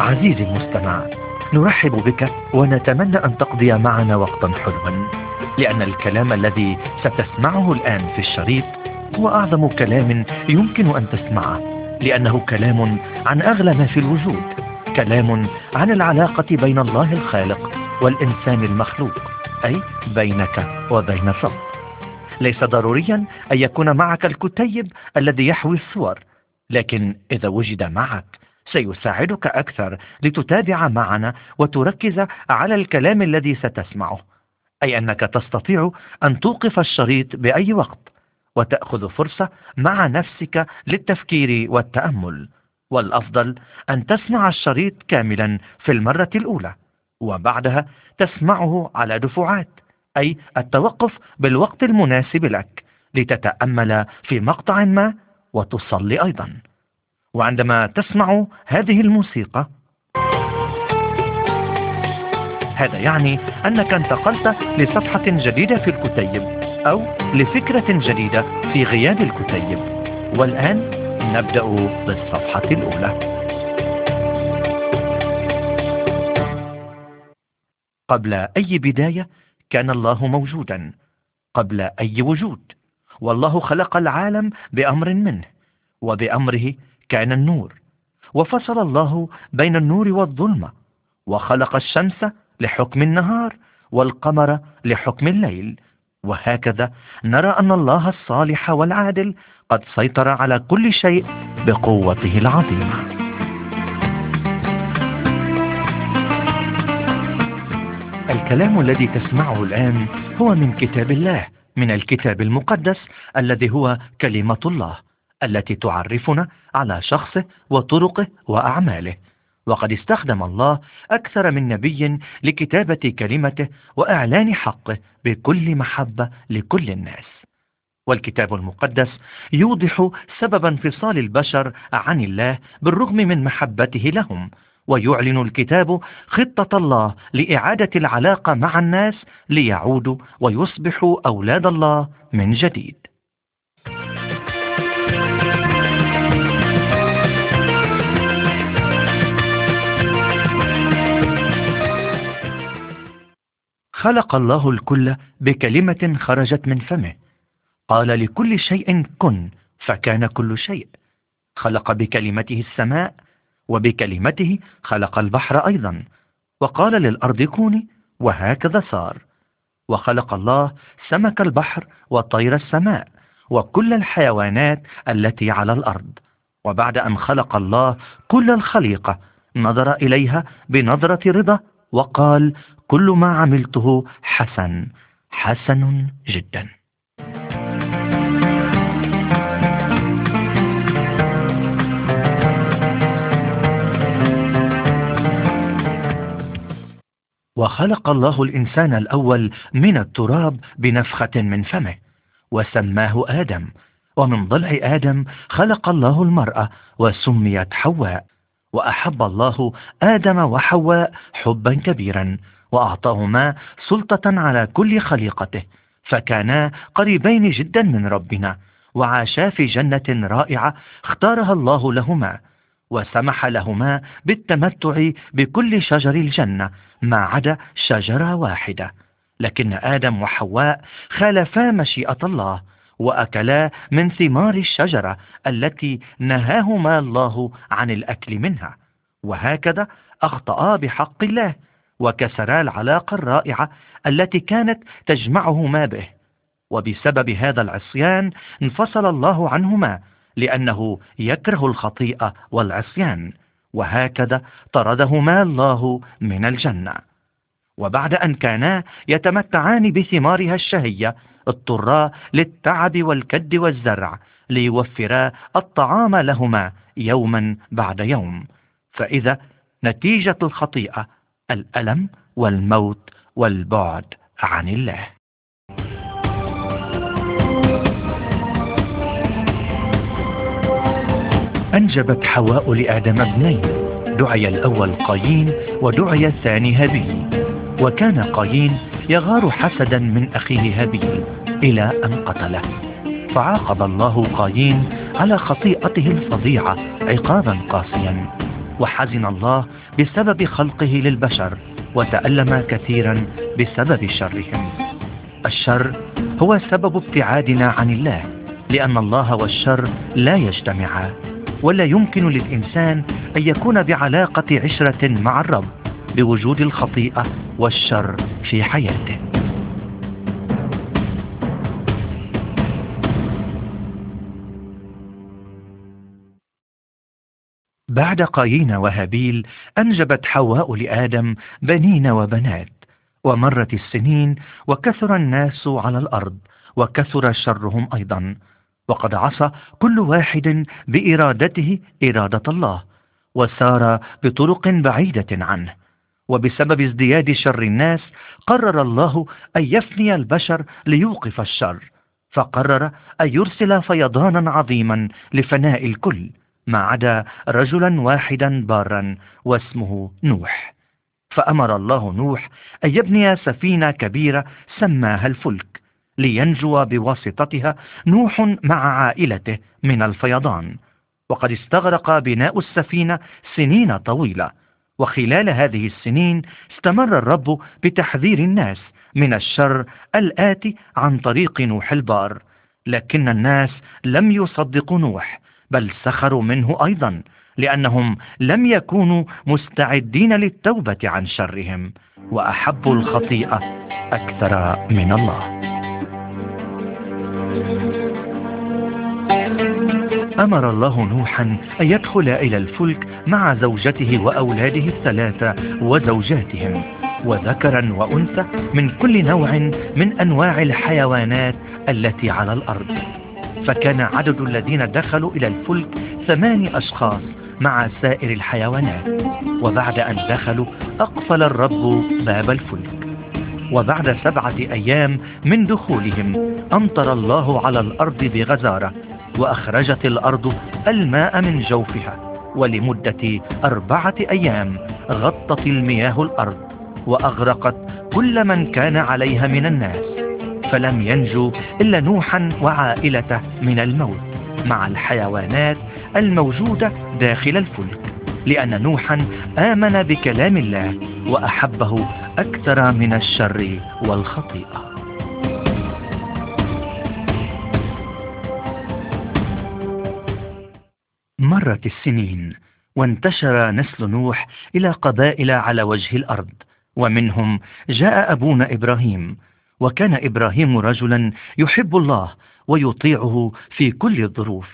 عزيزي المستمع نرحب بك ونتمنى أن تقضي معنا وقتا حلوا لأن الكلام الذي ستسمعه الآن في الشريط هو أعظم كلام يمكن أن تسمعه. لأنه كلام عن أغلى ما في الوجود كلام عن العلاقة بين الله الخالق والإنسان المخلوق أي بينك وبين الرب ليس ضروريا أن يكون معك الكتيب الذي يحوي الصور لكن إذا وجد معك سيساعدك أكثر لتتابع معنا وتركز على الكلام الذي ستسمعه أي أنك تستطيع أن توقف الشريط بأي وقت. وتأخذ فرصة مع نفسك للتفكير والتأمل. والأفضل أن تسمع الشريط كاملا في المرة الأولى وبعدها تسمعه على دفعات أي التوقف بالوقت المناسب لك لتتأمل في مقطع ما وتصلي أيضا. وعندما تسمع هذه الموسيقى هذا يعني أنك انتقلت لصفحة جديدة في الكتيب. أو لفكرة جديدة في غياب الكتيب. والآن نبدأ بالصفحة الأولى. قبل أي بداية كان الله موجودا. قبل أي وجود. والله خلق العالم بأمر منه وبأمره كان النور. وفصل الله بين النور والظلمة. وخلق الشمس لحكم النهار والقمر لحكم الليل. وهكذا نرى أن الله الصالح والعادل قد سيطر على كل شيء بقوته العظيمة. الكلام الذي تسمعه الآن هو من كتاب الله من الكتاب المقدس الذي هو كلمة الله التي تعرفنا على شخصه وطرقه وأعماله. وقد استخدم الله أكثر من نبي لكتابة كلمته وإعلان حقه بكل محبة لكل الناس. والكتاب المقدس يوضح سبب انفصال البشر عن الله بالرغم من محبته لهم ويعلن الكتاب خطة الله لإعادة العلاقة مع الناس ليعودوا ويصبحوا أولاد الله من جديد. خلق الله الكل بكلمة خرجت من فمه. قال لكل شيء كن فكان كل شيء. خلق بكلمته السماء وبكلمته خلق البحر أيضا. وقال للأرض كوني وهكذا صار. وخلق الله سمك البحر وطير السماء وكل الحيوانات التي على الأرض. وبعد أن خلق الله كل الخليقة نظر إليها بنظرة رضا وقال كل ما عملته حسن حسن جدا. وخلق الله الإنسان الأول من التراب بنفخة من فمه وسماه آدم. ومن ضلع آدم خلق الله المرأة وسميت حواء. وأحب الله آدم وحواء حبا كبيرا. وأعطاهما سلطة على كل خليقته فكانا قريبين جدا من ربنا وعاشا في جنة رائعة اختارها الله لهما وسمح لهما بالتمتع بكل شجر الجنة ما عدا شجرة واحدة. لكن آدم وحواء خالفا مشيئة الله وأكلا من ثمار الشجرة التي نهاهما الله عن الأكل منها وهكذا أخطأا بحق الله. وكسرا العلاقة الرائعة التي كانت تجمعهما به. وبسبب هذا العصيان انفصل الله عنهما لأنه يكره الخطيئة والعصيان. وهكذا طردهما الله من الجنة. وبعد أن كانا يتمتعان بثمارها الشهية اضطرا للتعب والكد والزرع ليوفرا الطعام لهما يوما بعد يوم. فإذا نتيجة الخطيئة الألم والموت والبعد عن الله. أنجبت حواء لآدم ابنين دعي الأول قايين ودعي الثاني هابيل وكان قايين يغار حسدا من أخيه هابيل إلى أن قتله. فعاقب الله قايين على خطيئته الفظيعة عقابا قاسيا. وحزن الله بسبب خلقه للبشر وتألم كثيرا بسبب شرهم. الشر هو سبب ابتعادنا عن الله لأن الله والشر لا يجتمعان ولا يمكن للإنسان أن يكون بعلاقة عشرة مع الرب بوجود الخطيئة والشر في حياته. بعد قايين وهابيل أنجبت حواء لآدم بنين وبنات ومرت السنين وكثر الناس على الأرض وكثر شرهم أيضا وقد عصى كل واحد بإرادته إرادة الله وسار بطرق بعيدة عنه وبسبب ازدياد شر الناس قرر الله أن يفني البشر ليوقف الشر فقرر أن يرسل فيضانا عظيما لفناء الكل. ما عدا رجلا واحدا بارا واسمه نوح. فأمر الله نوح أن يبني سفينة كبيرة سماها الفلك لينجو بواسطتها نوح مع عائلته من الفيضان. وقد استغرق بناء السفينة سنين طويلة. وخلال هذه السنين استمر الرب بتحذير الناس من الشر الآتي عن طريق نوح البار. لكن الناس لم يصدقوا نوح بل سخروا منه أيضا لأنهم لم يكونوا مستعدين للتوبة عن شرهم وأحبوا الخطيئة أكثر من الله. أمر الله نوحا أن يدخل إلى الفلك مع زوجته وأولاده الثلاثة وزوجاتهم وذكرا وأنثى من كل نوع من أنواع الحيوانات التي على الأرض. فكان عدد الذين دخلوا إلى الفلك ثماني أشخاص مع سائر الحيوانات. وبعد أن دخلوا أقفل الرب باب الفلك. وبعد سبعة أيام من دخولهم أمطر الله على الأرض بغزارة وأخرجت الأرض الماء من جوفها. ولمدة أربعة أيام غطت المياه الأرض وأغرقت كل من كان عليها من الناس. فلم ينجو إلا نوحا وعائلته من الموت مع الحيوانات الموجودة داخل الفلك لأن نوحا آمن بكلام الله وأحبه أكثر من الشر والخطيئة. مرت السنين وانتشر نسل نوح إلى قبائل على وجه الأرض ومنهم جاء أبونا إبراهيم وكان إبراهيم رجلا يحب الله ويطيعه في كل الظروف.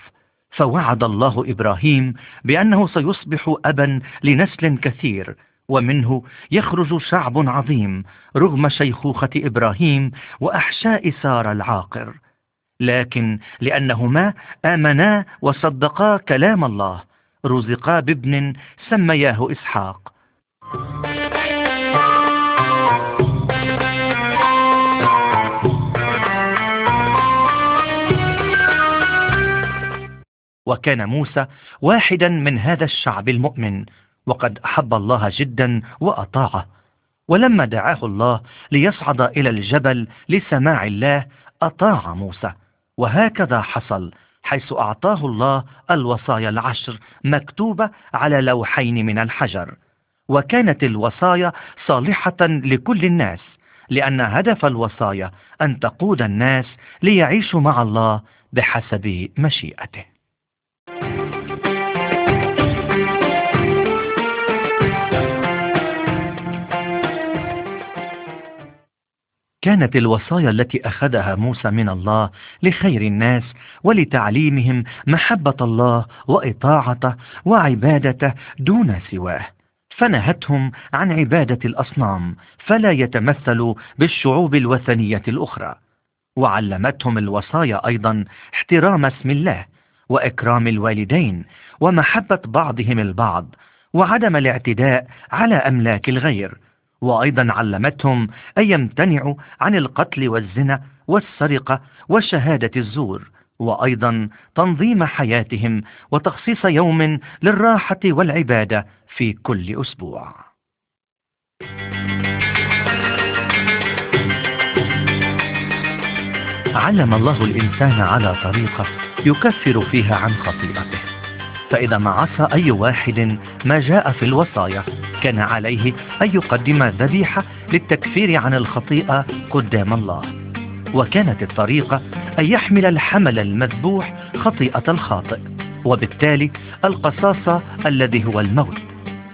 فوعد الله إبراهيم بأنه سيصبح أبا لنسل كثير ومنه يخرج شعب عظيم رغم شيخوخة إبراهيم وأحشاء سار العاقر. لكن لأنهما آمنا وصدقا كلام الله رزقا بابن سمياه إسحاق. وكان موسى واحدا من هذا الشعب المؤمن وقد أحب الله جدا وأطاعه. ولما دعاه الله ليصعد إلى الجبل لسماع الله أطاع موسى. وهكذا حصل حيث أعطاه الله الوصايا العشر مكتوبة على لوحين من الحجر. وكانت الوصايا صالحة لكل الناس لأن هدف الوصايا أن تقود الناس ليعيشوا مع الله بحسب مشيئته. كانت الوصايا التي أخذها موسى من الله لخير الناس ولتعليمهم محبة الله وإطاعته وعبادته دون سواه. فنهتهم عن عبادة الأصنام فلا يتمثلوا بالشعوب الوثنية الأخرى. وعلمتهم الوصايا أيضا احترام اسم الله وإكرام الوالدين ومحبة بعضهم البعض وعدم الاعتداء على أملاك الغير. وأيضا علمتهم أن يمتنعوا عن القتل والزنا والسرقة وشهادة الزور وأيضا تنظيم حياتهم وتخصيص يوم للراحة والعبادة في كل أسبوع. علم الله الإنسان على طريقة يكفر فيها عن خطيئته. فإذا ما عصى أي واحد ما جاء في الوصايا كان عليه أن يقدم ذبيحة للتكفير عن الخطيئة قدام الله. وكانت الطريقة أن يحمل الحمل المذبوح خطيئة الخاطئ وبالتالي القصاصة الذي هو الموت.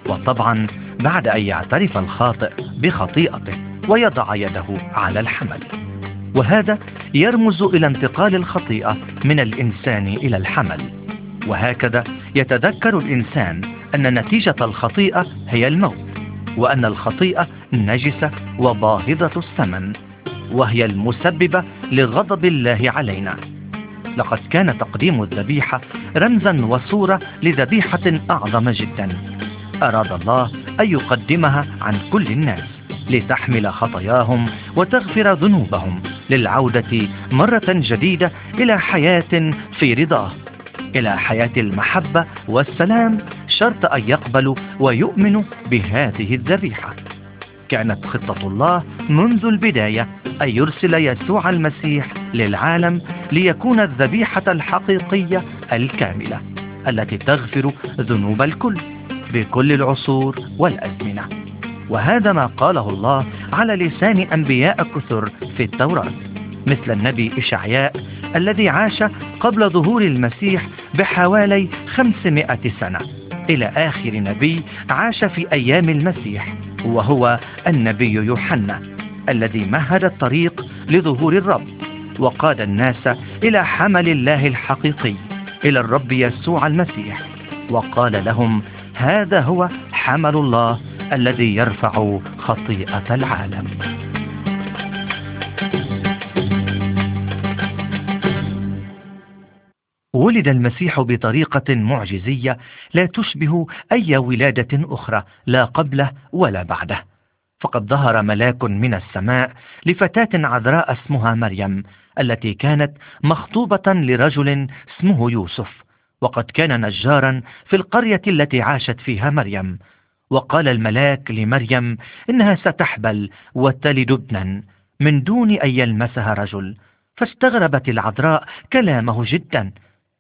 وطبعا بعد أن يعترف الخاطئ بخطيئته ويضع يده على الحمل. وهذا يرمز إلى انتقال الخطيئة من الإنسان إلى الحمل. وهكذا يتذكر الإنسان أن نتيجة الخطيئة هي الموت وأن الخطيئة نجسة وباهظة الثمن وهي المسببة لغضب الله علينا. لقد كان تقديم الذبيحة رمزا وصورة لذبيحة أعظم جدا. أراد الله أن يقدمها عن كل الناس لتحمل خطاياهم وتغفر ذنوبهم للعودة مرة جديدة إلى حياة في رضاه. إلى حياة المحبة والسلام شرط أن يقبلوا ويؤمنوا بهذه الذبيحة. كانت خطة الله منذ البداية أن يرسل يسوع المسيح للعالم ليكون الذبيحة الحقيقية الكاملة التي تغفر ذنوب الكل بكل العصور والأزمنة. وهذا ما قاله الله على لسان أنبياء كثر في التوراة. مثل النبي إشعياء الذي عاش قبل ظهور المسيح بحوالي 500 سنة. إلى آخر نبي عاش في أيام المسيح وهو النبي يوحنا الذي مهد الطريق لظهور الرب وقاد الناس إلى حمل الله الحقيقي إلى الرب يسوع المسيح وقال لهم هذا هو حمل الله الذي يرفع خطيئة العالم. ولد المسيح بطريقة معجزية لا تشبه أي ولادة أخرى لا قبله ولا بعده. فقد ظهر ملاك من السماء لفتاة عذراء اسمها مريم التي كانت مخطوبة لرجل اسمه يوسف وقد كان نجارا في القرية التي عاشت فيها مريم. وقال الملاك لمريم إنها ستحبل وتلد ابنا من دون أن يلمسها رجل. فاستغربت العذراء كلامه جدا.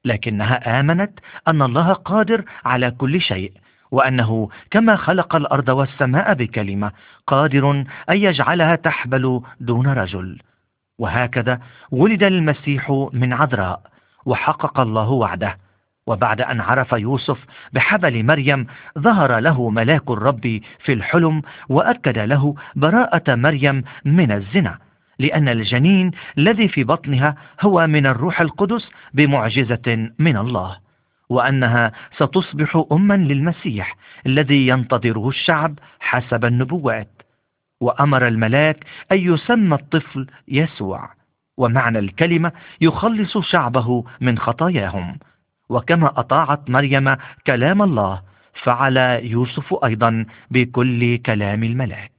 لكنها آمنت أن الله قادر على كل شيء وأنه كما خلق الأرض والسماء بكلمة قادر أن يجعلها تحبل دون رجل. وهكذا ولد المسيح من عذراء وحقق الله وعده. وبعد أن عرف يوسف بحبل مريم ظهر له ملاك الرب في الحلم وأكد له براءة مريم من الزنا. لأن الجنين الذي في بطنها هو من الروح القدس بمعجزة من الله وأنها ستصبح أما للمسيح الذي ينتظره الشعب حسب النبوات وأمر الملاك أن يسمى الطفل يسوع ومعنى الكلمة يخلص شعبه من خطاياهم وكما أطاعت مريم كلام الله فعل يوسف أيضا بكل كلام الملاك.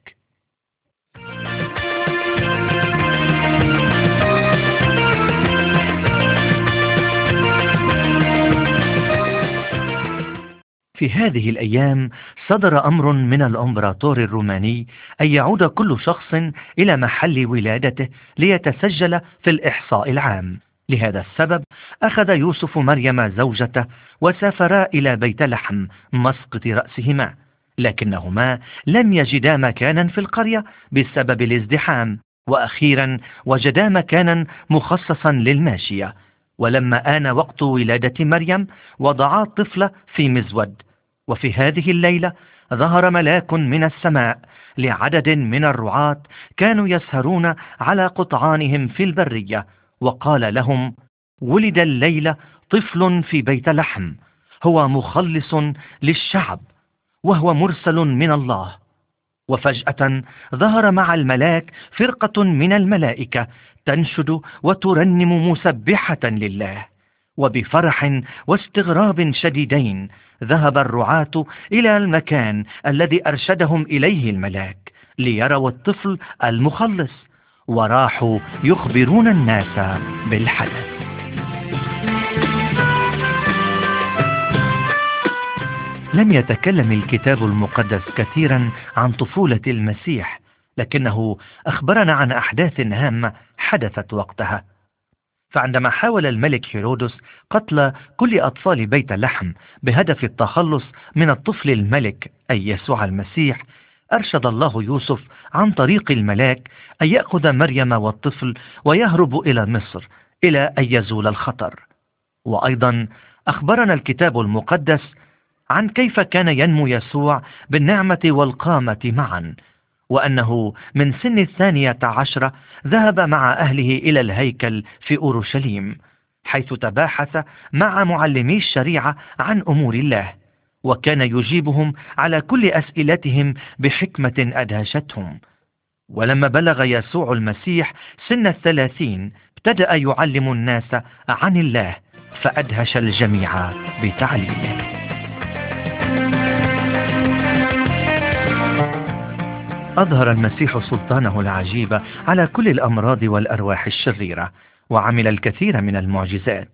في هذه الأيام صدر أمر من الأمبراطور الروماني أن يعود كل شخص إلى محل ولادته ليتسجل في الإحصاء العام. لهذا السبب أخذ يوسف مريم زوجته وسافرا إلى بيت لحم مسقط رأسهما لكنهما لم يجدا مكانا في القرية بسبب الازدحام وأخيرا وجدا مكانا مخصصا للماشية. ولما آن وقت ولادة مريم وضعا الطفل في مزود. وفي هذه الليلة ظهر ملاك من السماء لعدد من الرعاة كانوا يسهرون على قطعانهم في البرية وقال لهم ولد الليلة طفل في بيت لحم هو مخلص للشعب وهو مرسل من الله. وفجأة ظهر مع الملاك فرقة من الملائكة تنشد وترنم مسبحة لله. وبفرح واستغراب شديدين ذهب الرعاة إلى المكان الذي أرشدهم إليه الملاك ليروا الطفل المخلص وراحوا يخبرون الناس بالحدث. لم يتكلم الكتاب المقدس كثيرا عن طفولة المسيح لكنه أخبرنا عن أحداث هامة حدثت وقتها. فعندما حاول الملك هيرودس قتل كل أطفال بيت لحم بهدف التخلص من الطفل الملك أي يسوع المسيح أرشد الله يوسف عن طريق الملاك أن يأخذ مريم والطفل ويهرب إلى مصر إلى أن يزول الخطر. وأيضا أخبرنا الكتاب المقدس عن كيف كان ينمو يسوع بالنعمة والقامة معا. وأنه من سن الثانية عشرة ذهب مع أهله إلى الهيكل في أورشليم حيث تباحث مع معلمي الشريعة عن أمور الله وكان يجيبهم على كل أسئلتهم بحكمة أدهشتهم. ولما بلغ يسوع المسيح سن الثلاثين ابتدأ يعلم الناس عن الله فأدهش الجميع بتعليمه. أظهر المسيح سلطانه العجيب على كل الأمراض والأرواح الشريرة وعمل الكثير من المعجزات.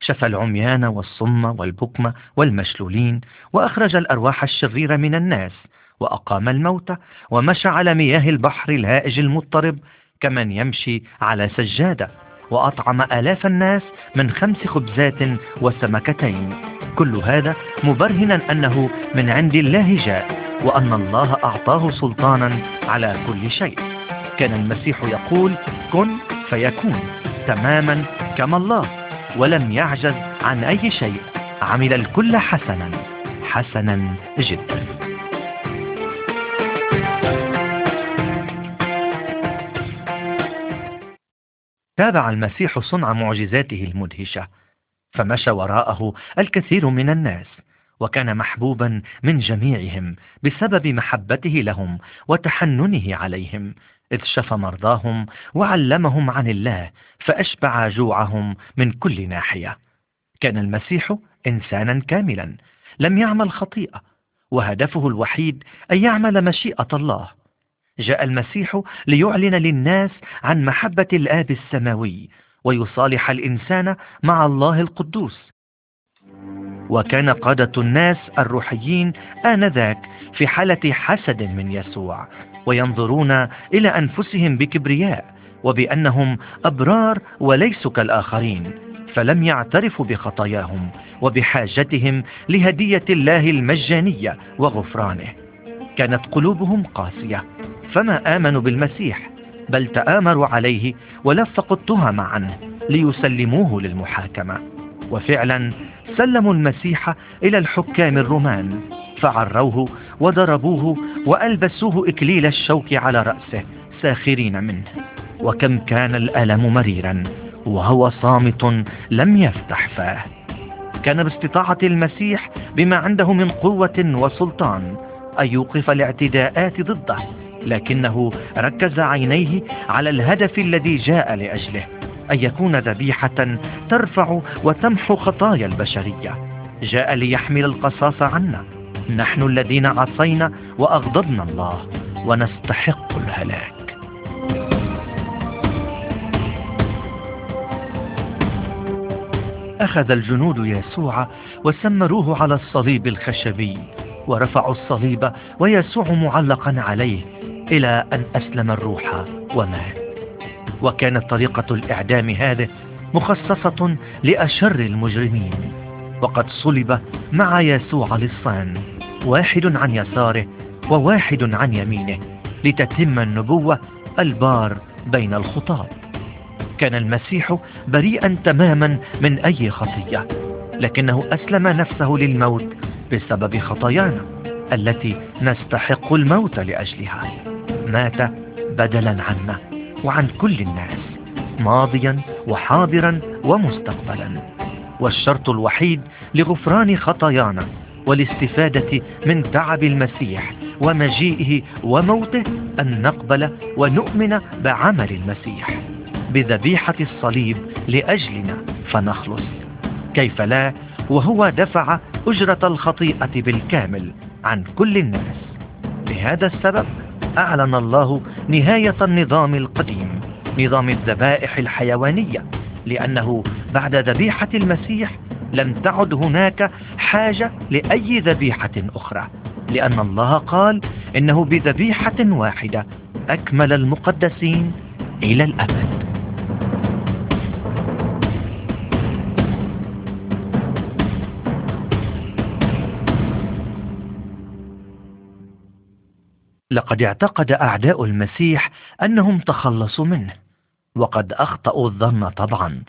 شفى العميان والصم والبكم والمشلولين وأخرج الأرواح الشريرة من الناس وأقام الموتى ومشى على مياه البحر الهائج المضطرب كمن يمشي على سجادة. وأطعم آلاف الناس من خمس خبزات وسمكتين. كل هذا مبرهنا أنه من عند الله جاء وأن الله أعطاه سلطانا على كل شيء. كان المسيح يقول كن فيكون تماما كما الله ولم يعجز عن أي شيء. عمل الكل حسنا حسنا جدا. تابع المسيح صنع معجزاته المدهشة فمشى وراءه الكثير من الناس وكان محبوبا من جميعهم بسبب محبته لهم وتحننه عليهم إذ شفى مرضاهم وعلمهم عن الله فأشبع جوعهم من كل ناحية. كان المسيح إنسانا كاملا لم يعمل خطيئة وهدفه الوحيد أن يعمل مشيئة الله. جاء المسيح ليعلن للناس عن محبة الآب السماوي ويصالح الإنسان مع الله القدوس. وكان قادة الناس الروحيين آنذاك في حالة حسد من يسوع وينظرون إلى أنفسهم بكبرياء وبأنهم أبرار وليسوا كالآخرين فلم يعترفوا بخطاياهم وبحاجتهم لهدية الله المجانية وغفرانه. كانت قلوبهم قاسية. فما آمنوا بالمسيح بل تآمروا عليه ولفقوا التهم عنه ليسلموه للمحاكمة. وفعلا سلموا المسيح إلى الحكام الرومان فعروه وضربوه وألبسوه إكليل الشوك على رأسه ساخرين منه. وكم كان الألم مريرا وهو صامت لم يفتح فاه. كان باستطاعة المسيح بما عنده من قوة وسلطان أن يوقف الاعتداءات ضده لكنه ركز عينيه على الهدف الذي جاء لأجله أن يكون ذبيحة ترفع وتمحو خطايا البشرية. جاء ليحمل القصاص عنا. نحن الذين عصينا وأغضبنا الله ونستحق الهلاك. أخذ الجنود يسوع وسمروه على الصليب الخشبي ورفعوا الصليب ويسوع معلقا عليه إلى أن أسلم الروح ومات وكانت طريقة الإعدام هذه مخصصة لأشر المجرمين. وقد صلب مع يسوع لصان واحد عن يساره وواحد عن يمينه لتتم النبوة البار بين الخطاب. كان المسيح بريئا تماما من أي خطية لكنه أسلم نفسه للموت بسبب خطايانا التي نستحق الموت لأجلها. مات بدلا عنا وعن كل الناس ماضيا وحاضرا ومستقبلا. والشرط الوحيد لغفران خطايانا والاستفادة من تعب المسيح ومجيئه وموته أن نقبل ونؤمن بعمل المسيح. بذبيحة الصليب لأجلنا فنخلص. كيف لا؟ وهو دفع أجرة الخطيئة بالكامل عن كل الناس. لهذا السبب أعلن الله نهاية النظام القديم نظام الذبائح الحيوانية لأنه بعد ذبيحة المسيح لم تعد هناك حاجة لأي ذبيحة أخرى لأن الله قال إنه بذبيحة واحدة أكمل المقدسين إلى الأبد. لقد اعتقد أعداء المسيح أنهم تخلصوا منه وقد أخطأوا الظن طبعا.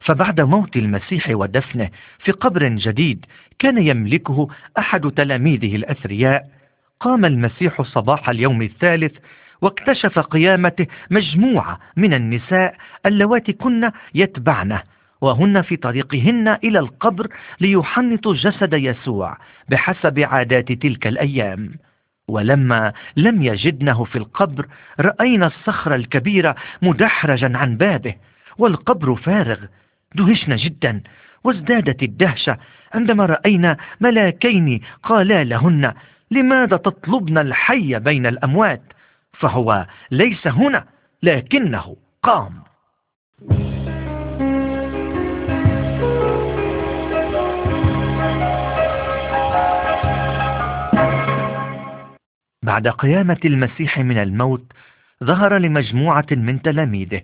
فبعد موت المسيح ودفنه في قبر جديد كان يملكه أحد تلاميذه الأثرياء قام المسيح صباح اليوم الثالث واكتشف قيامته مجموعة من النساء اللواتي كن يتبعنه وهن في طريقهن إلى القبر ليحنطوا جسد يسوع بحسب عادات تلك الأيام. ولما لم يجدنه في القبر رأينا الصخرة الكبيرة مدحرجا عن بابه والقبر فارغ دهشنا جدا وازدادت الدهشة عندما رأينا ملاكين قالا لهن لماذا تطلبن الحي بين الأموات؟ فهو ليس هنا لكنه قام. بعد قيامة المسيح من الموت ظهر لمجموعة من تلاميذه.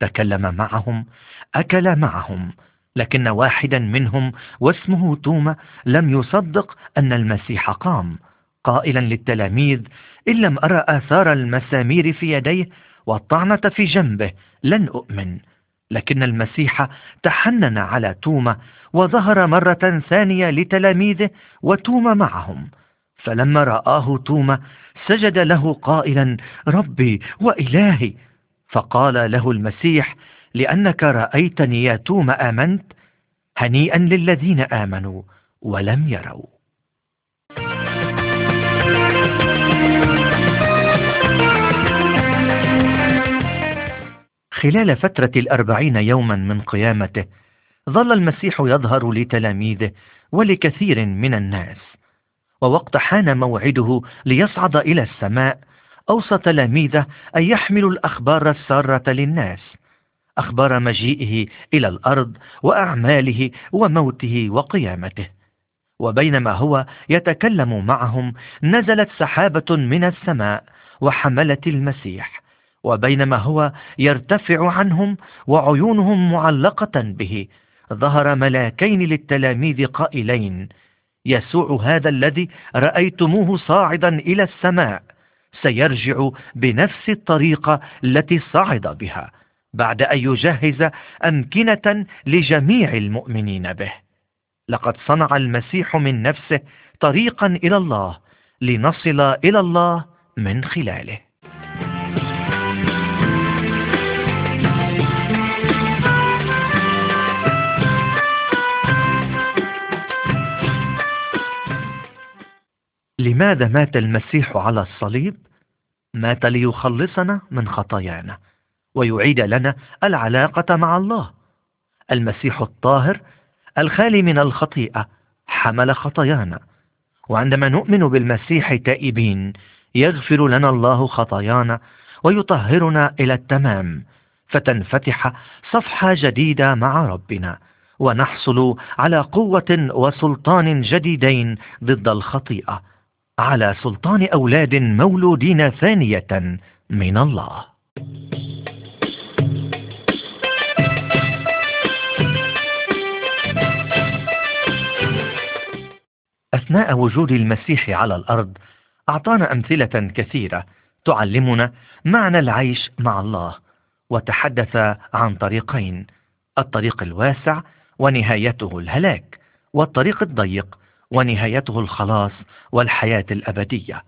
تكلم معهم أكل معهم لكن واحدا منهم واسمه توما لم يصدق أن المسيح قام. قائلا للتلاميذ إن لم أرى آثار المسامير في يديه والطعنة في جنبه لن أؤمن. لكن المسيح تحنن على توما وظهر مرة ثانية لتلاميذه وتوما معهم. فلما رآه توما سجد له قائلا ربي وإلهي. فقال له المسيح لأنك رأيتني يا توما آمنت هنيئا للذين آمنوا ولم يروا. خلال فترة الأربعين يوما من قيامته ظل المسيح يظهر لتلاميذه ولكثير من الناس. ووقت حان موعده ليصعد إلى السماء. أوصى تلاميذه أن يحملوا الأخبار السارة للناس. أخبار مجيئه إلى الأرض وأعماله وموته وقيامته. وبينما هو يتكلم معهم نزلت سحابة من السماء وحملت المسيح. وبينما هو يرتفع عنهم وعيونهم معلقة به ظهر ملاكين للتلاميذ قائلين يسوع هذا الذي رأيتموه صاعدا إلى السماء. سيرجع بنفس الطريقة التي صعد بها بعد أن يجهز أمكنة لجميع المؤمنين به. لقد صنع المسيح من نفسه طريقا إلى الله لنصل إلى الله من خلاله. لماذا مات المسيح على الصليب؟ مات ليخلصنا من خطايانا ويعيد لنا العلاقة مع الله. المسيح الطاهر الخالي من الخطيئة حمل خطايانا وعندما نؤمن بالمسيح تائبين يغفر لنا الله خطايانا ويطهرنا إلى التمام فتنفتح صفحة جديدة مع ربنا ونحصل على قوة وسلطان جديدين ضد الخطيئة. على سلطان أولاد مولودين ثانية من الله. أثناء وجود المسيح على الأرض أعطانا أمثلة كثيرة تعلمنا معنى العيش مع الله وتحدث عن طريقين الطريق الواسع ونهايته الهلاك والطريق الضيق ونهايته الخلاص والحياة الأبدية.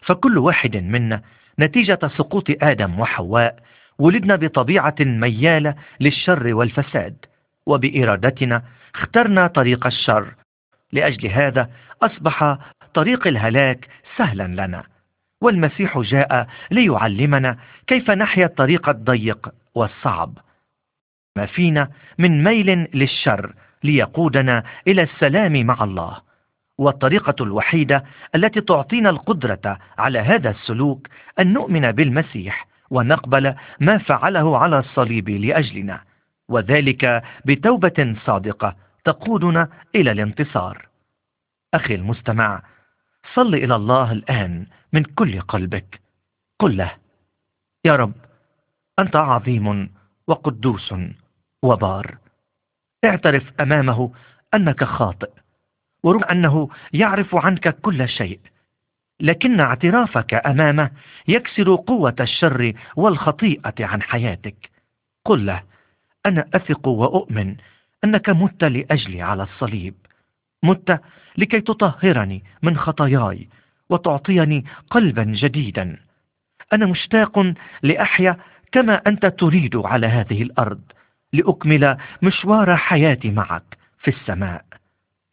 فكل واحد منا نتيجة سقوط آدم وحواء ولدنا بطبيعة ميالة للشر والفساد. وبإرادتنا اخترنا طريق الشر. لأجل هذا أصبح طريق الهلاك سهلا لنا. والمسيح جاء ليعلمنا كيف نحيا الطريق الضيق والصعب. ما فينا من ميل للشر ليقودنا إلى السلام مع الله. والطريقة الوحيدة التي تعطينا القدرة على هذا السلوك أن نؤمن بالمسيح ونقبل ما فعله على الصليب لأجلنا. وذلك بتوبة صادقة تقودنا إلى الانتصار. أخي المستمع صل إلى الله الآن من كل قلبك. قل له يا رب أنت عظيم وقدوس وبار. اعترف أمامه أنك خاطئ. ورغم أنه يعرف عنك كل شيء لكن اعترافك أمامه يكسر قوة الشر والخطيئة عن حياتك. قل له أنا أثق وأؤمن أنك مت لأجلي على الصليب. مت لكي تطهرني من خطاياي وتعطيني قلبا جديدا. أنا مشتاق لأحيا كما أنت تريد على هذه الأرض لأكمل مشوار حياتي معك في السماء.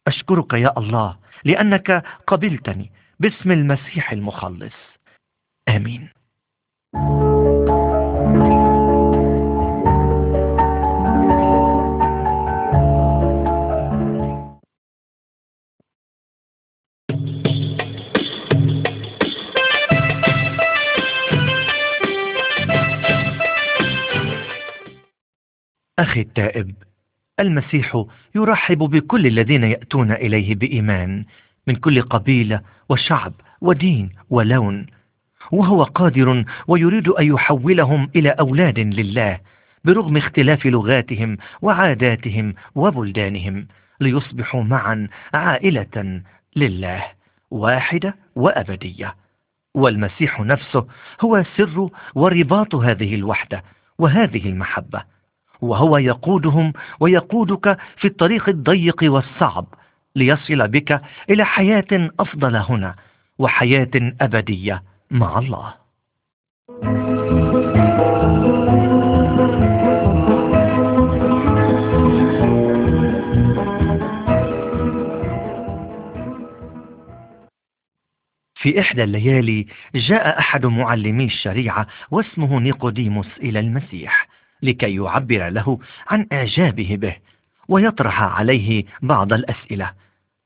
أشكرك يا الله لأنك قبلتني. باسم المسيح المخلص. آمين. أخي التائب المسيح يرحب بكل الذين يأتون إليه بإيمان من كل قبيلة وشعب ودين ولون. وهو قادر ويريد أن يحولهم إلى أولاد لله برغم اختلاف لغاتهم وعاداتهم وبلدانهم ليصبحوا معا عائلة لله واحدة وأبدية. والمسيح نفسه هو سر ورباط هذه الوحدة وهذه المحبة. وهو يقودهم ويقودك في الطريق الضيق والصعب ليصل بك إلى حياة أفضل هنا وحياة أبدية مع الله. في إحدى الليالي جاء أحد معلمي الشريعة واسمه نيقوديموس إلى المسيح. لكي يعبر له عن إعجابه به ويطرح عليه بعض الأسئلة.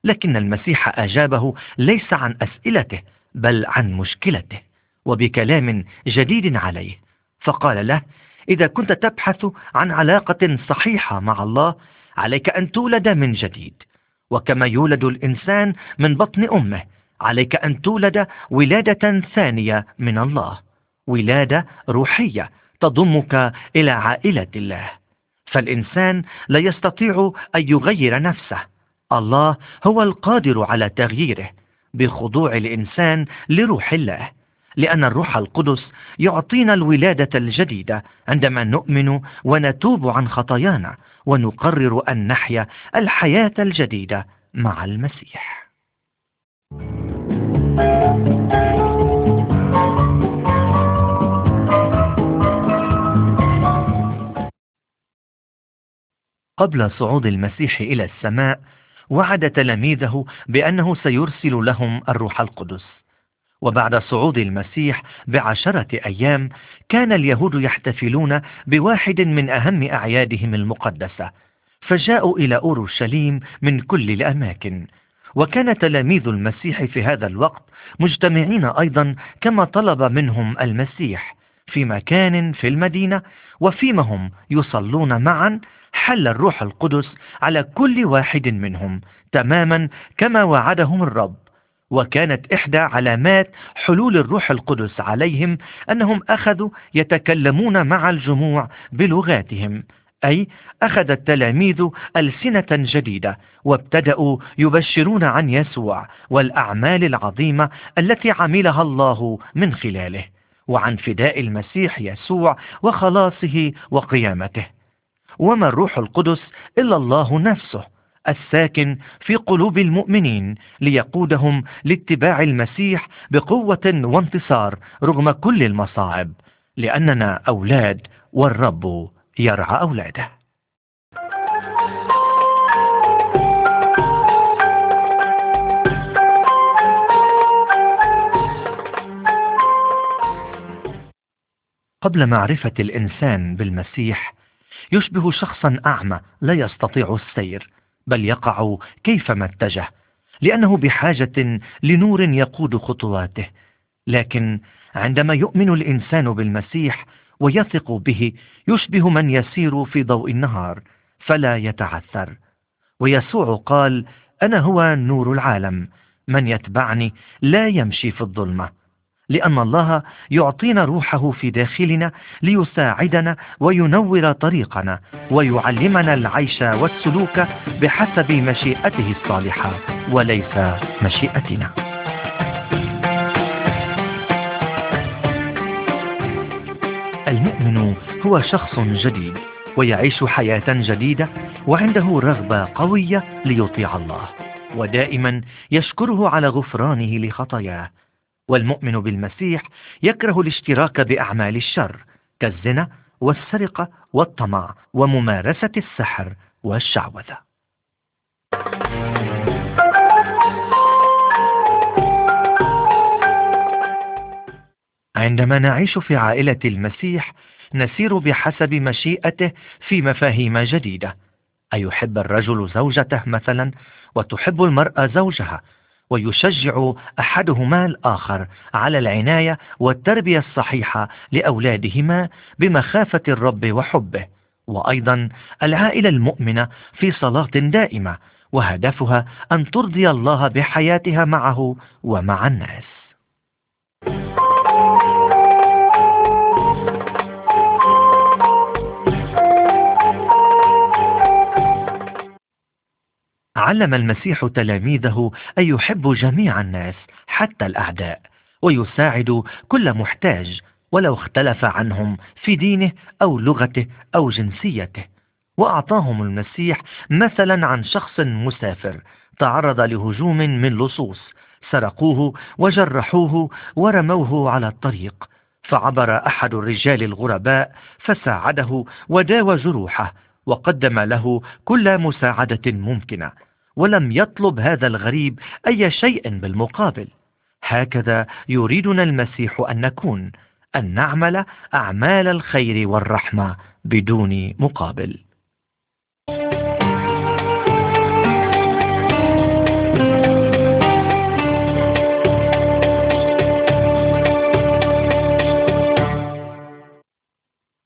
لكن المسيح أجابه ليس عن أسئلته بل عن مشكلته وبكلام جديد عليه. فقال له إذا كنت تبحث عن علاقة صحيحة مع الله عليك أن تولد من جديد. وكما يولد الإنسان من بطن أمه عليك أن تولد ولادة ثانية من الله ولادة روحية تضمك إلى عائلة الله. فالإنسان لا يستطيع أن يغير نفسه. الله هو القادر على تغييره بخضوع الإنسان لروح الله. لأن الروح القدس يعطينا الولادة الجديدة عندما نؤمن ونتوب عن خطايانا ونقرر أن نحيا الحياة الجديدة مع المسيح. قبل صعود المسيح إلى السماء وعد تلاميذه بأنه سيرسل لهم الروح القدس. وبعد صعود المسيح بعشرة أيام كان اليهود يحتفلون بواحد من أهم أعيادهم المقدسة فجاءوا إلى أورشليم من كل الأماكن. وكان تلاميذ المسيح في هذا الوقت مجتمعين أيضا كما طلب منهم المسيح في مكان في المدينة وفيما هم يصلون معا حل الروح القدس على كل واحد منهم تماما كما وعدهم الرب. وكانت إحدى علامات حلول الروح القدس عليهم أنهم أخذوا يتكلمون مع الجموع بلغاتهم أي أخذ التلاميذ ألسنة جديدة وابتدأوا يبشرون عن يسوع والأعمال العظيمة التي عملها الله من خلاله وعن فداء المسيح يسوع وخلاصه وقيامته. وما الروح القدس إلا الله نفسه الساكن في قلوب المؤمنين ليقودهم لاتباع المسيح بقوة وانتصار رغم كل المصاعب لأننا أولاد والرب يرعى أولاده. قبل معرفة الإنسان بالمسيح يشبه شخصا أعمى لا يستطيع السير بل يقع كيفما اتجه لأنه بحاجة لنور يقود خطواته. لكن عندما يؤمن الإنسان بالمسيح ويثق به يشبه من يسير في ضوء النهار فلا يتعثر. ويسوع قال أنا هو نور العالم من يتبعني لا يمشي في الظلمة. لأن الله يعطينا روحه في داخلنا ليساعدنا وينور طريقنا ويعلمنا العيش والسلوك بحسب مشيئته الصالحة وليس مشيئتنا. المؤمن هو شخص جديد ويعيش حياة جديدة وعنده رغبة قوية ليطيع الله ودائما يشكره على غفرانه لخطاياه والمؤمن بالمسيح يكره الاشتراك بأعمال الشر كالزنا والسرقة والطمع وممارسة السحر والشعوذة. عندما نعيش في عائلة المسيح نسير بحسب مشيئته في مفاهيم جديدة. أيحب الرجل زوجته مثلا وتحب المرأة زوجها ويشجع أحدهما الآخر على العناية والتربية الصحيحة لأولادهما بمخافة الرب وحبه. وأيضا العائلة المؤمنة في صلاة دائمة وهدفها أن ترضي الله بحياتها معه ومع الناس. علم المسيح تلاميذه أن يحبوا جميع الناس حتى الأعداء ويساعد كل محتاج ولو اختلف عنهم في دينه أو لغته أو جنسيته. وأعطاهم المسيح مثلا عن شخص مسافر تعرض لهجوم من لصوص سرقوه وجرحوه ورموه على الطريق. فعبر أحد الرجال الغرباء فساعده وداوى جروحه وقدم له كل مساعدة ممكنة ولم يطلب هذا الغريب أي شيء بالمقابل. هكذا يريدنا المسيح أن نكون أن نعمل أعمال الخير والرحمة بدون مقابل.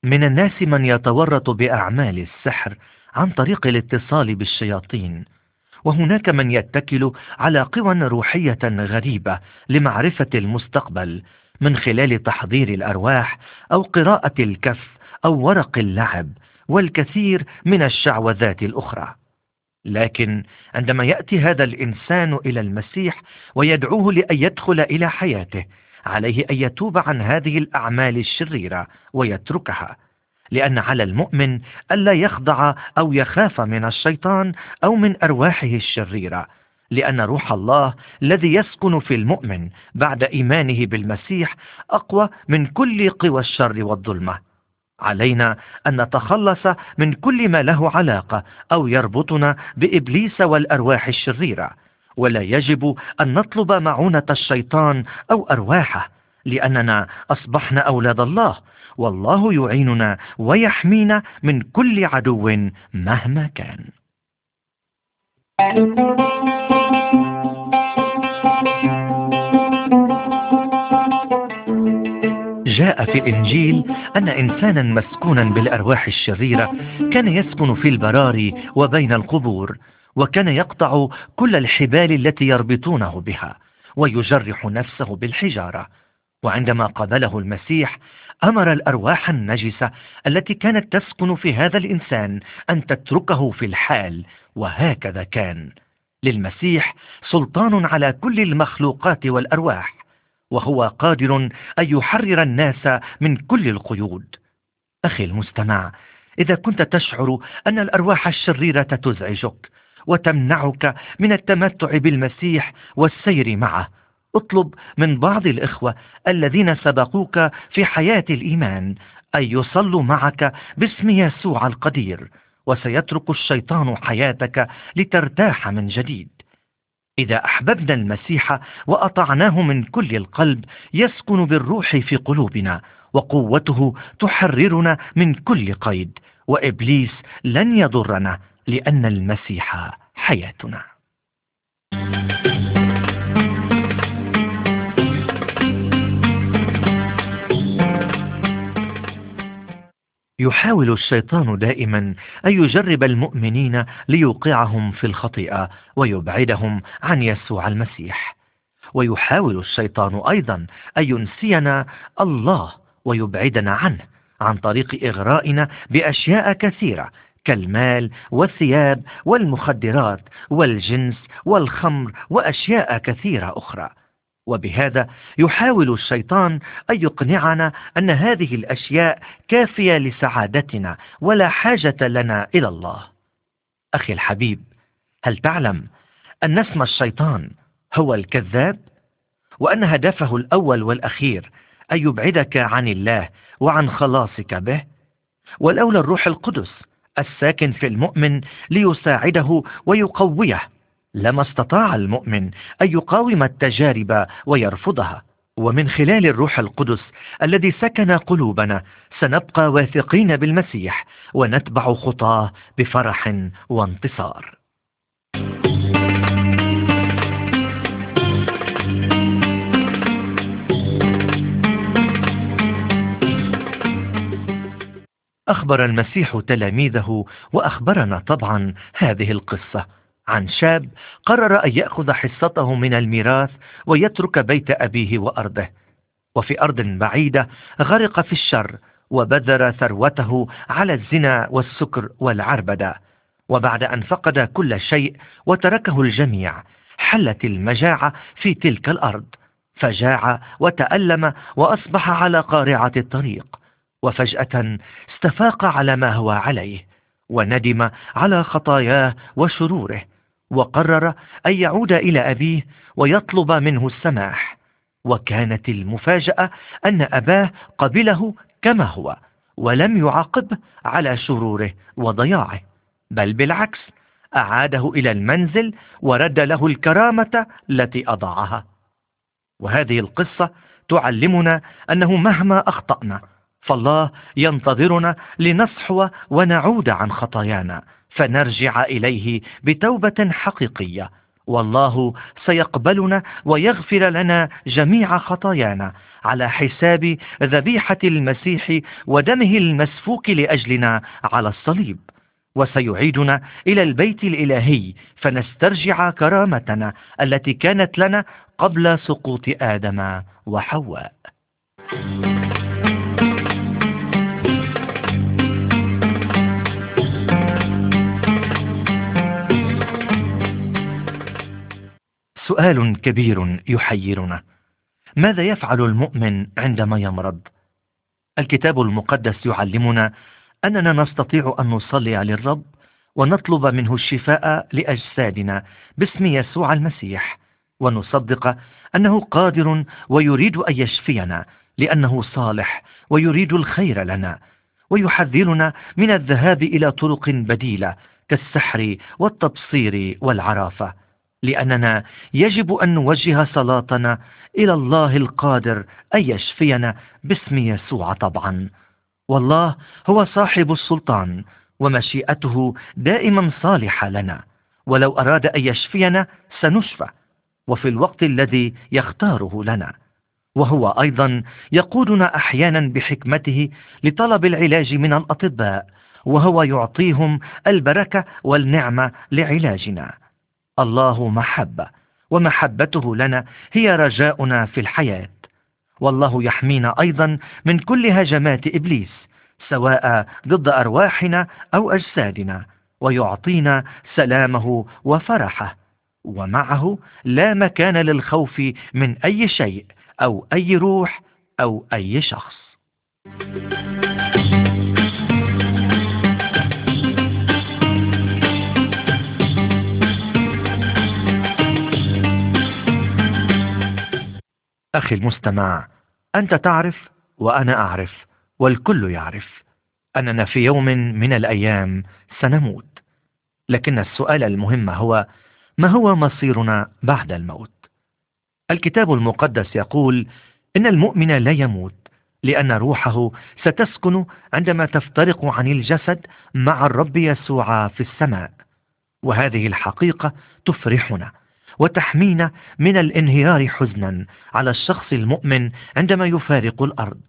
من الناس من يتورط بأعمال السحر عن طريق الاتصال بالشياطين. وهناك من يتكل على قوى روحية غريبة لمعرفة المستقبل من خلال تحضير الأرواح أو قراءة الكف أو ورق اللعب والكثير من الشعوذات الأخرى. لكن عندما يأتي هذا الإنسان إلى المسيح ويدعوه لأن يدخل إلى حياته عليه أن يتوب عن هذه الأعمال الشريرة ويتركها لأن على المؤمن ألا يخضع أو يخاف من الشيطان أو من أرواحه الشريرة لأن روح الله الذي يسكن في المؤمن بعد إيمانه بالمسيح أقوى من كل قوى الشر والظلمة. علينا أن نتخلص من كل ما له علاقة أو يربطنا بإبليس والأرواح الشريرة. ولا يجب أن نطلب معونة الشيطان أو أرواحه لأننا أصبحنا أولاد الله والله يعيننا ويحمينا من كل عدو مهما كان. جاء في الإنجيل أن إنسانا مسكونا بالأرواح الشريرة كان يسكن في البراري وبين القبور. وكان يقطع كل الحبال التي يربطونه بها ويجرح نفسه بالحجارة. وعندما قبله المسيح أمر الأرواح النجسة التي كانت تسكن في هذا الإنسان أن تتركه في الحال وهكذا كان. للمسيح سلطان على كل المخلوقات والأرواح وهو قادر أن يحرر الناس من كل القيود. أخي المستمع إذا كنت تشعر أن الأرواح الشريرة تزعجك وتمنعك من التمتع بالمسيح والسير معه. اطلب من بعض الإخوة الذين سبقوك في حياة الإيمان أن يصلوا معك باسم يسوع القدير وسيترك الشيطان حياتك لترتاح من جديد. إذا أحببنا المسيح وأطعناه من كل القلب يسكن بالروح في قلوبنا وقوته تحررنا من كل قيد وإبليس لن يضرنا. لأن المسيح حياتنا. يحاول الشيطان دائما أن يجرب المؤمنين ليوقعهم في الخطيئة ويبعدهم عن يسوع المسيح. ويحاول الشيطان أيضا أن ينسينا الله ويبعدنا عنه عن طريق إغرائنا بأشياء كثيرة كالمال والثياب والمخدرات والجنس والخمر وأشياء كثيرة أخرى. وبهذا يحاول الشيطان أن يقنعنا أن هذه الأشياء كافية لسعادتنا ولا حاجة لنا إلى الله. أخي الحبيب هل تعلم أن اسم الشيطان هو الكذاب؟ وأن هدفه الأول والأخير أن يبعدك عن الله وعن خلاصك به؟ ولولا الروح القدس الساكن في المؤمن ليساعده ويقويه. لما استطاع المؤمن أن يقاوم التجارب ويرفضها. ومن خلال الروح القدس الذي سكن قلوبنا سنبقى واثقين بالمسيح ونتبع خطاه بفرح وانتصار. أخبر المسيح تلاميذه وأخبرنا طبعا هذه القصة. عن شاب قرر أن يأخذ حصته من الميراث ويترك بيت أبيه وأرضه. وفي أرض بعيدة غرق في الشر وبذر ثروته على الزنا والسكر والعربدة. وبعد أن فقد كل شيء وتركه الجميع حلت المجاعة في تلك الأرض. فجاع وتألم وأصبح على قارعة الطريق. وفجأة استفاق على ما هو عليه وندم على خطاياه وشروره وقرر أن يعود إلى أبيه ويطلب منه السماح وكانت المفاجأة أن أباه قبله كما هو ولم يعاقبه على شروره وضياعه بل بالعكس أعاده إلى المنزل ورد له الكرامة التي أضاعها. وهذه القصة تعلمنا أنه مهما أخطأنا فالله ينتظرنا لنصحو ونعود عن خطايانا فنرجع إليه بتوبة حقيقية. والله سيقبلنا ويغفر لنا جميع خطايانا على حساب ذبيحة المسيح ودمه المسفوك لأجلنا على الصليب. وسيعيدنا إلى البيت الإلهي فنسترجع كرامتنا التي كانت لنا قبل سقوط آدم وحواء. سؤال كبير يحيرنا. ماذا يفعل المؤمن عندما يمرض؟ الكتاب المقدس يعلمنا أننا نستطيع أن نصلي للرب ونطلب منه الشفاء لأجسادنا باسم يسوع المسيح. ونصدق أنه قادر ويريد أن يشفينا لأنه صالح ويريد الخير لنا. ويحذرنا من الذهاب إلى طرق بديلة كالسحر والتبصير والعرافة. لأننا يجب أن نوجه صلاتنا إلى الله القادر أن يشفينا باسم يسوع طبعا. والله هو صاحب السلطان ومشيئته دائما صالحة لنا. ولو أراد أن يشفينا سنشفى وفي الوقت الذي يختاره لنا. وهو أيضا يقودنا أحيانا بحكمته لطلب العلاج من الأطباء وهو يعطيهم البركة والنعمة لعلاجنا. الله محبة ومحبته لنا هي رجاؤنا في الحياة. والله يحمينا أيضا من كل هجمات إبليس سواء ضد أرواحنا أو أجسادنا ويعطينا سلامه وفرحه. ومعه لا مكان للخوف من أي شيء أو أي روح أو أي شخص. أخي المستمع أنت تعرف وأنا أعرف والكل يعرف أننا في يوم من الأيام سنموت. لكن السؤال المهم هو ما هو مصيرنا بعد الموت؟ الكتاب المقدس يقول إن المؤمن لا يموت لأن روحه ستسكن عندما تفترق عن الجسد مع الرب يسوع في السماء. وهذه الحقيقة تفرحنا. وتحمينا من الانهيار حزنا على الشخص المؤمن عندما يفارق الأرض.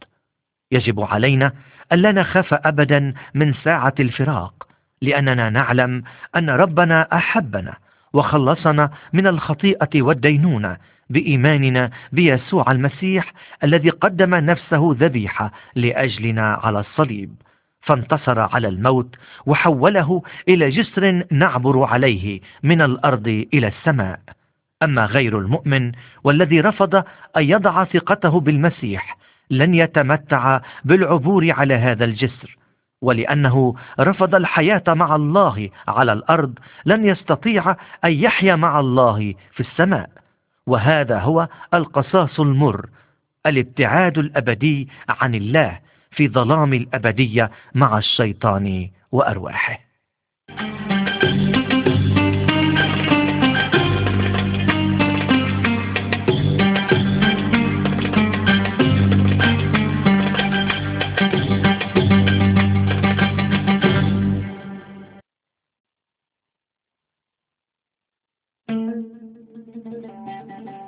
يجب علينا ألا نخاف أبدا من ساعة الفراق لأننا نعلم أن ربنا أحبنا وخلصنا من الخطيئة والدينونة بإيماننا بيسوع المسيح الذي قدم نفسه ذبيحة لأجلنا على الصليب. فانتصر على الموت وحوله إلى جسر نعبر عليه من الأرض إلى السماء. أما غير المؤمن والذي رفض أن يضع ثقته بالمسيح لن يتمتع بالعبور على هذا الجسر ولأنه رفض الحياة مع الله على الأرض لن يستطيع أن يحيا مع الله في السماء. وهذا هو القصاص المر الابتعاد الأبدي عن الله في ظلام الأبدية مع الشيطان وأرواحه.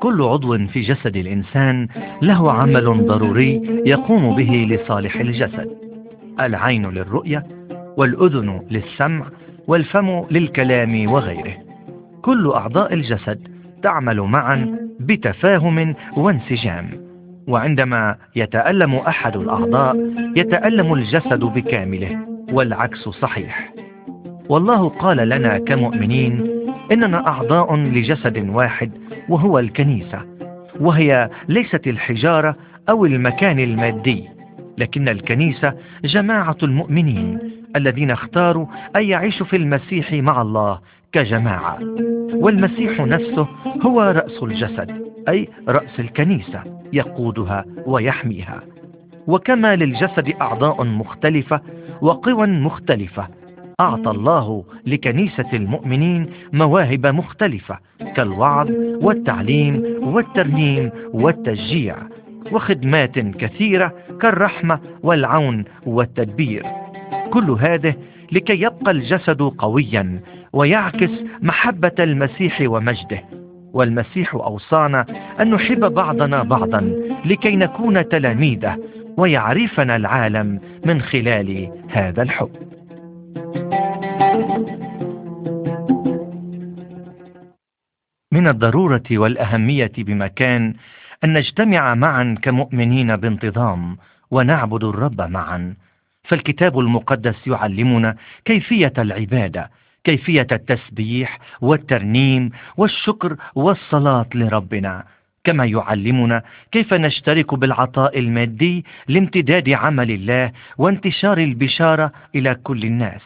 كل عضو في جسد الإنسان له عمل ضروري يقوم به لصالح الجسد العين للرؤية والأذن للسمع والفم للكلام وغيره. كل أعضاء الجسد تعمل معا بتفاهم وانسجام. وعندما يتألم أحد الأعضاء يتألم الجسد بكامله والعكس صحيح. والله قال لنا كمؤمنين إننا أعضاء لجسد واحد وهو الكنيسة وهي ليست الحجارة أو المكان المادي لكن الكنيسة جماعة المؤمنين الذين اختاروا أن يعيشوا في المسيح مع الله كجماعة. والمسيح نفسه هو رأس الجسد أي رأس الكنيسة يقودها ويحميها. وكما للجسد أعضاء مختلفة وقوى مختلفة أعطى الله لكنيسة المؤمنين مواهب مختلفة كالوعظ والتعليم والترنيم والتشجيع وخدمات كثيرة كالرحمة والعون والتدبير. كل هذا لكي يبقى الجسد قويا ويعكس محبة المسيح ومجده. والمسيح أوصانا أن نحب بعضنا بعضا لكي نكون تلاميذه ويعرفنا العالم من خلال هذا الحب. من الضرورة والأهمية بمكان أن نجتمع معا كمؤمنين بانتظام ونعبد الرب معا. فالكتاب المقدس يعلمنا كيفية العبادة كيفية التسبيح والترنيم والشكر والصلاة لربنا. كما يعلمنا كيف نشترك بالعطاء المادي لامتداد عمل الله وانتشار البشارة إلى كل الناس.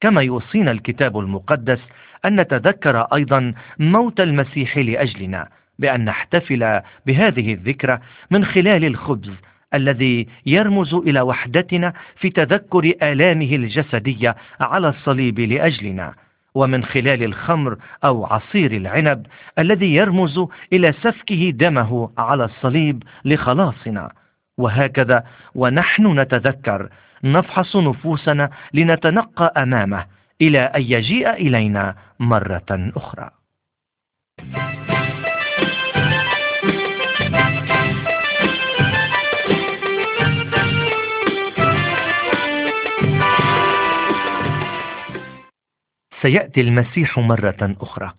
كما يوصينا الكتاب المقدس أن نتذكر أيضا موت المسيح لأجلنا بأن نحتفل بهذه الذكرى من خلال الخبز الذي يرمز إلى وحدتنا في تذكر آلامه الجسدية على الصليب لأجلنا. ومن خلال الخمر أو عصير العنب الذي يرمز إلى سفكه دمه على الصليب لخلاصنا. وهكذا ونحن نتذكر نفحص نفوسنا لنتنقى أمامه إلى أن يجيء إلينا مرة أخرى. سيأتي المسيح مرة أخرى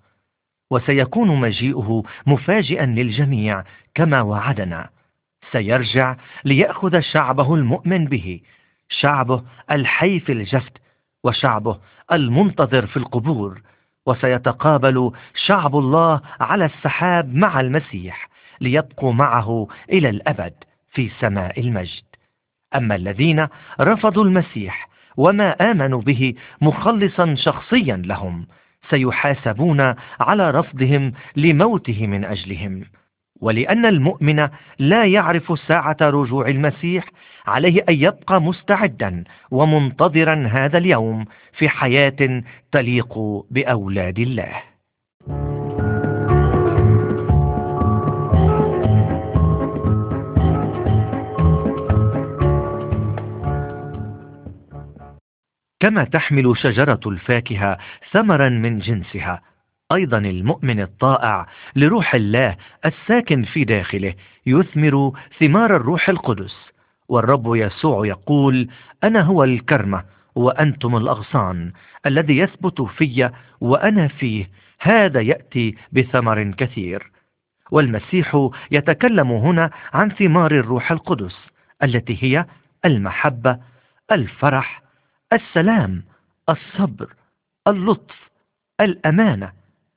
وسيكون مجيئه مفاجئا للجميع كما وعدنا. سيرجع ليأخذ شعبه المؤمن به شعبه الحي في الجسد وشعبه المنتظر في القبور وسيتقابل شعب الله على السحاب مع المسيح ليبقوا معه إلى الأبد في سماء المجد. أما الذين رفضوا المسيح وما آمنوا به مخلصا شخصيا لهم سيحاسبون على رفضهم لموته من أجلهم. ولأن المؤمن لا يعرف ساعة رجوع المسيح عليه أن يبقى مستعدا ومنتظرا هذا اليوم في حياة تليق بأولاد الله. كما تحمل شجرة الفاكهة ثمرا من جنسها. أيضا المؤمن الطائع لروح الله الساكن في داخله يثمر ثمار الروح القدس. والرب يسوع يقول أنا هو الكرمة وأنتم الأغصان الذي يثبت في وأنا فيه. هذا يأتي بثمر كثير. والمسيح يتكلم هنا عن ثمار الروح القدس التي هي المحبة الفرح السلام الصبر اللطف الأمانة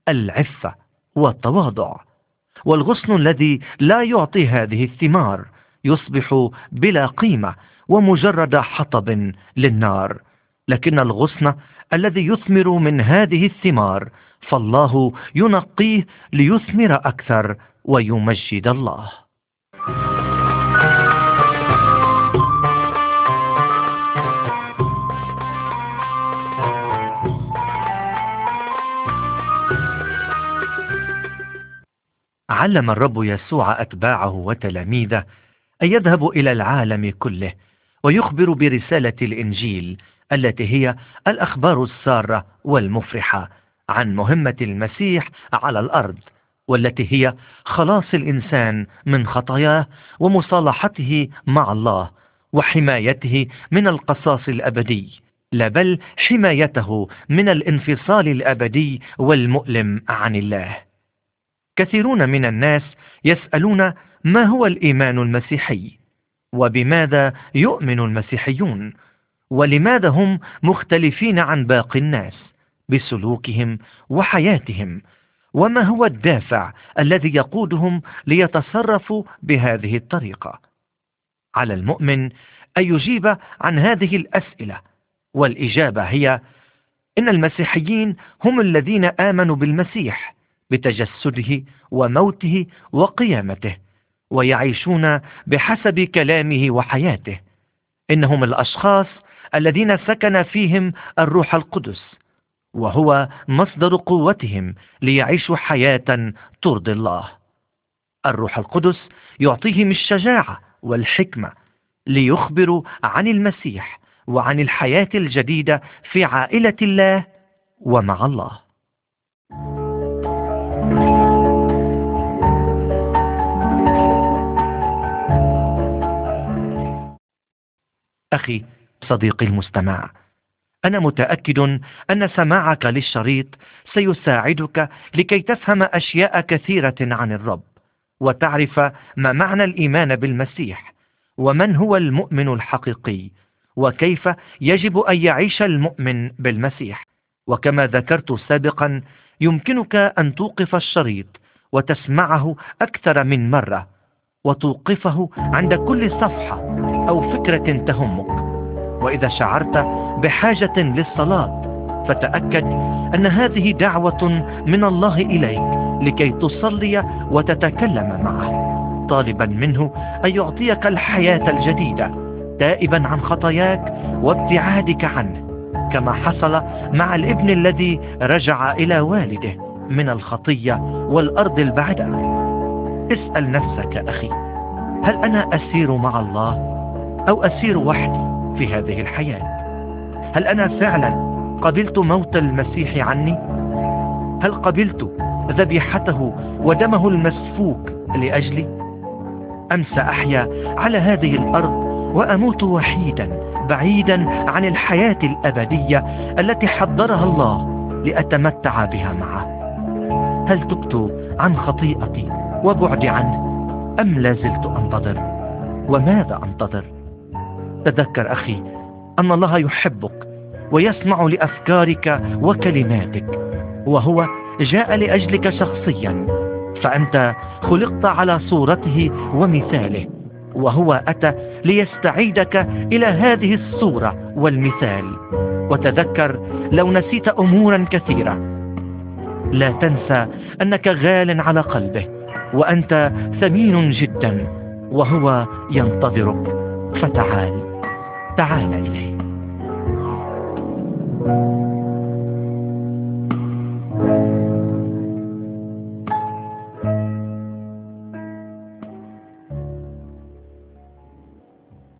العفة والتواضع. والغصن الذي لا يعطي هذه الثمار يصبح بلا قيمة ومجرد حطب للنار. لكن الغصن الذي يثمر من هذه الثمار فالله ينقيه ليثمر أكثر ويمجد الله. علم الرب يسوع أتباعه وتلاميذه أن يذهبوا إلى العالم كله ويخبر برسالة الإنجيل التي هي الأخبار السارة والمفرحة عن مهمة المسيح على الأرض والتي هي خلاص الإنسان من خطاياه ومصالحته مع الله وحمايته من القصاص الأبدي لا بل حمايته من الانفصال الأبدي والمؤلم عن الله. كثيرون من الناس يسألون ما هو الإيمان المسيحي؟ وبماذا يؤمن المسيحيون؟ ولماذا هم مختلفين عن باقي الناس بسلوكهم وحياتهم؟ وما هو الدافع الذي يقودهم ليتصرفوا بهذه الطريقة؟ على المؤمن أن يجيب عن هذه الأسئلة والإجابة هي إن المسيحيين هم الذين آمنوا بالمسيح بتجسده وموته وقيامته ويعيشون بحسب كلامه وحياته. إنهم الأشخاص الذين سكن فيهم الروح القدس وهو مصدر قوتهم ليعيشوا حياة ترضي الله. الروح القدس يعطيهم الشجاعة والحكمة ليخبروا عن المسيح وعن الحياة الجديدة في عائلة الله ومع الله. أخي صديقي المستمع. أنا متأكد أن سماعك للشريط سيساعدك لكي تفهم أشياء كثيرة عن الرب وتعرف ما معنى الإيمان بالمسيح ومن هو المؤمن الحقيقي وكيف يجب أن يعيش المؤمن بالمسيح. وكما ذكرت سابقا يمكنك أن توقف الشريط وتسمعه أكثر من مرة وتوقفه عند كل صفحة أو فكرة تهمك. وإذا شعرت بحاجة للصلاة فتأكد أن هذه دعوة من الله إليك لكي تصلي وتتكلم معه. طالبا منه أن يعطيك الحياة الجديدة تائبا عن خطاياك وابتعادك عنه كما حصل مع الابن الذي رجع إلى والده من الخطية والأرض البعدة اسأل نفسك أخي هل أنا أسير مع الله أو أسير وحدي في هذه الحياة؟ هل أنا فعلا قبلت موت المسيح عني؟ هل قبلت ذبيحته ودمه المسفوك لأجلي؟ أم سأحيا على هذه الأرض وأموت وحيدا بعيدا عن الحياة الأبدية التي حضرها الله لأتمتع بها معه؟ هل تبت عن خطيئتي وبعد عنه. أم لازلت أنتظر؟ وماذا أنتظر؟ تذكر أخي أن الله يحبك ويسمع لأفكارك وكلماتك وهو جاء لأجلك شخصيا فأنت خلقت على صورته ومثاله وهو أتى ليستعيدك إلى هذه الصورة والمثال. وتذكر لو نسيت أمورا كثيرة. لا تنسى أنك غال على قلبه. وأنت ثمين جدا وهو ينتظرك. فتعال تعال إليه.